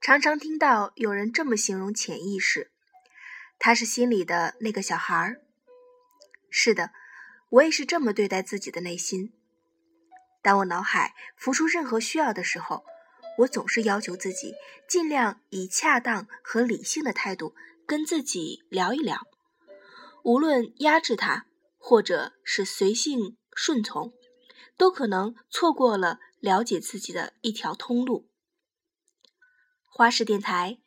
常常听到有人这么形容潜意识，他是心里的那个小孩儿。是的，我也是这么对待自己的内心。当我脑海浮出任何需要的时候，我总是要求自己尽量以恰当和理性的态度跟自己聊一聊。无论压制它，或者是随性顺从，都可能错过了了解自己的一条通路。花式电台，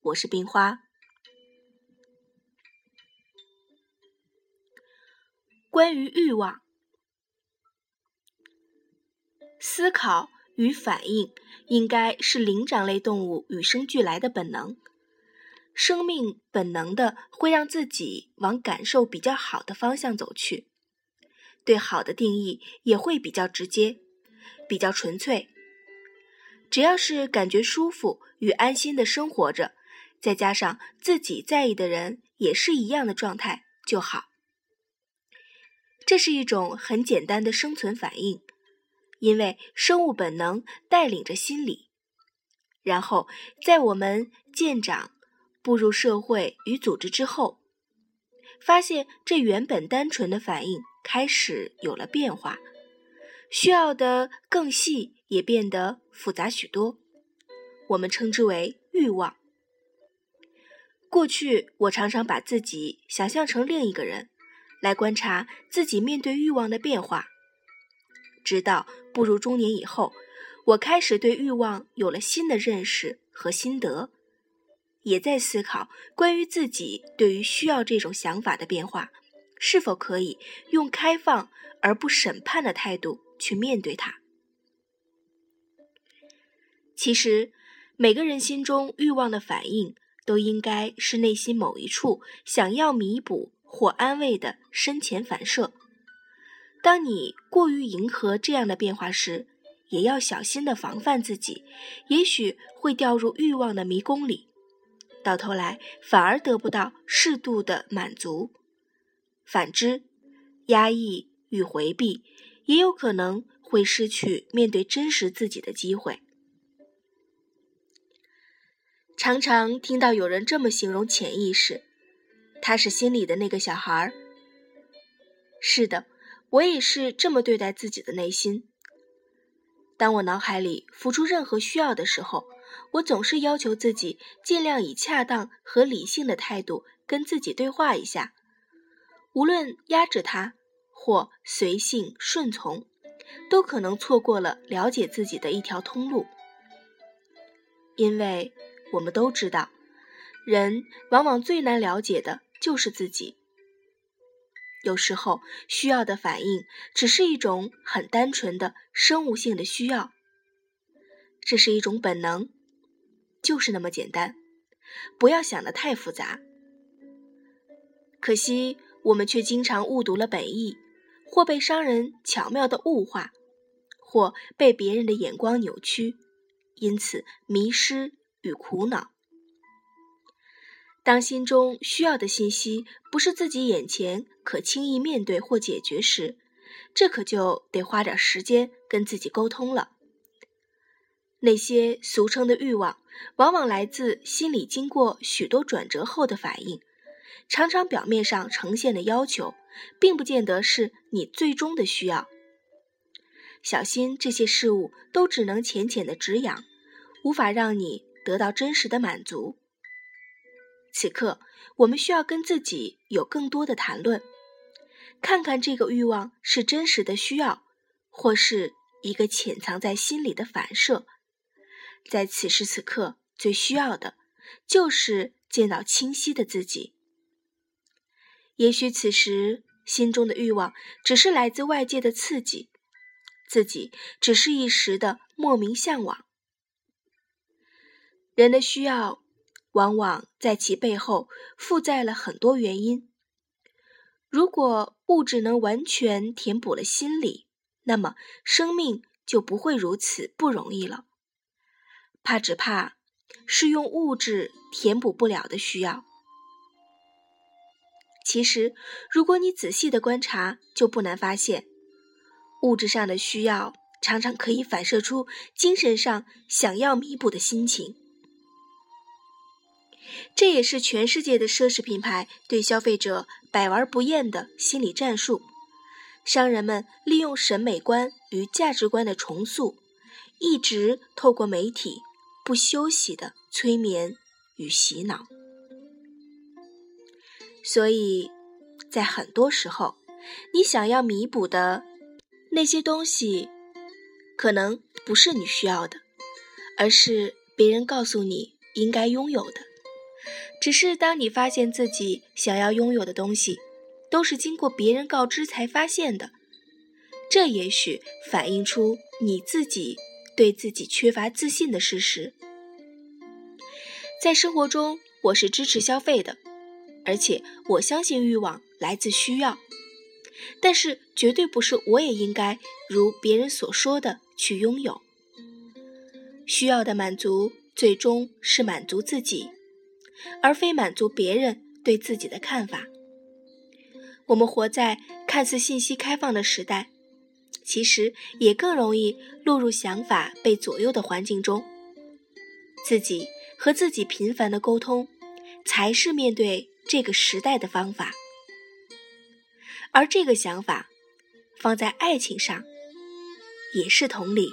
我是冰花。关于欲望、思考与反应，应该是灵长类动物与生俱来的本能。生命本能的会让自己往感受比较好的方向走去，对好的定义也会比较直接、比较纯粹。只要是感觉舒服与安心的生活着，再加上自己在意的人也是一样的状态就好。这是一种很简单的生存反应，因为生物本能带领着心理。然后在我们渐长、步入社会与组织之后，发现这原本单纯的反应开始有了变化，需要的更细。也变得复杂许多，我们称之为欲望。过去，我常常把自己想象成另一个人，来观察自己面对欲望的变化。直到步入中年以后，我开始对欲望有了新的认识和心得，也在思考关于自己对于需要这种想法的变化，是否可以用开放而不审判的态度去面对它。其实，每个人心中欲望的反应，都应该是内心某一处想要弥补或安慰的深潜反射。当你过于迎合这样的变化时，也要小心的防范自己，也许会掉入欲望的迷宫里，到头来反而得不到适度的满足。反之，压抑与回避，也有可能会失去面对真实自己的机会。常常听到有人这么形容潜意识，他是心里的那个小孩儿。是的，我也是这么对待自己的内心。当我脑海里浮出任何需要的时候，我总是要求自己尽量以恰当和理性的态度跟自己对话一下。无论压制它或随性顺从，都可能错过了了解自己的一条通路，因为。我们都知道，人往往最难了解的就是自己。有时候需要的反应只是一种很单纯的生物性的需要，这是一种本能，就是那么简单，不要想的太复杂。可惜我们却经常误读了本意，或被商人巧妙的物化，或被别人的眼光扭曲，因此迷失。与苦恼。当心中需要的信息不是自己眼前可轻易面对或解决时，这可就得花点时间跟自己沟通了。那些俗称的欲望，往往来自心理经过许多转折后的反应，常常表面上呈现的要求，并不见得是你最终的需要。小心这些事物都只能浅浅的止痒，无法让你。得到真实的满足。此刻，我们需要跟自己有更多的谈论，看看这个欲望是真实的需要，或是一个潜藏在心里的反射。在此时此刻，最需要的，就是见到清晰的自己。也许此时心中的欲望，只是来自外界的刺激，自己只是一时的莫名向往。人的需要，往往在其背后负载了很多原因。如果物质能完全填补了心理，那么生命就不会如此不容易了。怕只怕是用物质填补不了的需要。其实，如果你仔细的观察，就不难发现，物质上的需要常常可以反射出精神上想要弥补的心情。这也是全世界的奢侈品牌对消费者百玩不厌的心理战术。商人们利用审美观与价值观的重塑，一直透过媒体不休息的催眠与洗脑。所以，在很多时候，你想要弥补的那些东西，可能不是你需要的，而是别人告诉你应该拥有的。只是当你发现自己想要拥有的东西，都是经过别人告知才发现的，这也许反映出你自己对自己缺乏自信的事实。在生活中，我是支持消费的，而且我相信欲望来自需要，但是绝对不是我也应该如别人所说的去拥有。需要的满足，最终是满足自己，而非满足别人对自己的看法。我们活在看似信息开放的时代，其实也更容易落入想法被左右的环境中。自己和自己频繁的沟通，才是面对这个时代的方法。而这个想法，放在爱情上，也是同理。